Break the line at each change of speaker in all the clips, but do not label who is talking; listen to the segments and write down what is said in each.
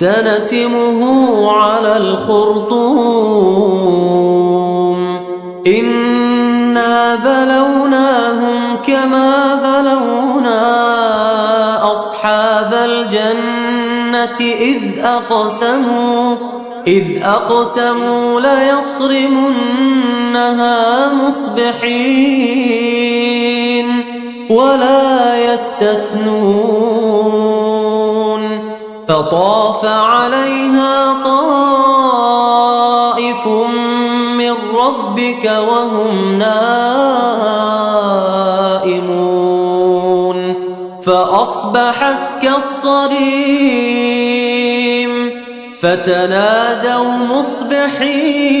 سنسمه على الخرطوم. إنا بلوناهم كما بلونا أصحاب الجنة إذ أقسموا إذ أقسموا ليصرمنها مصبحين ولا يستثنون. فطاف عليها طائف من ربك وهم نائمون. فأصبحت كالصريم. فتنادوا مصبحين.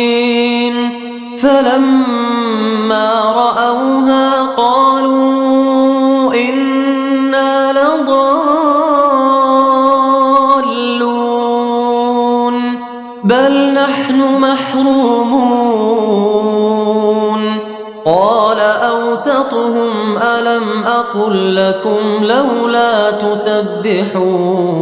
فلما رأوها قالوا إنا لضالون بل نحن محرومون. قال أوسطهم ألم أقل لكم لولا تسبحون؟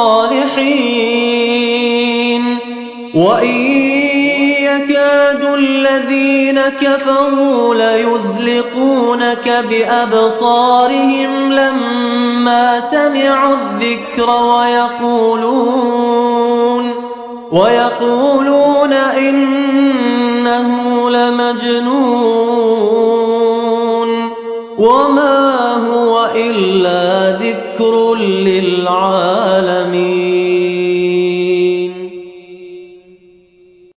الصالحين. وإن يكاد الذين كفروا ليزلقونك بأبصارهم لما سمعوا الذكر ويقولون ويقولون إنه لمجنون.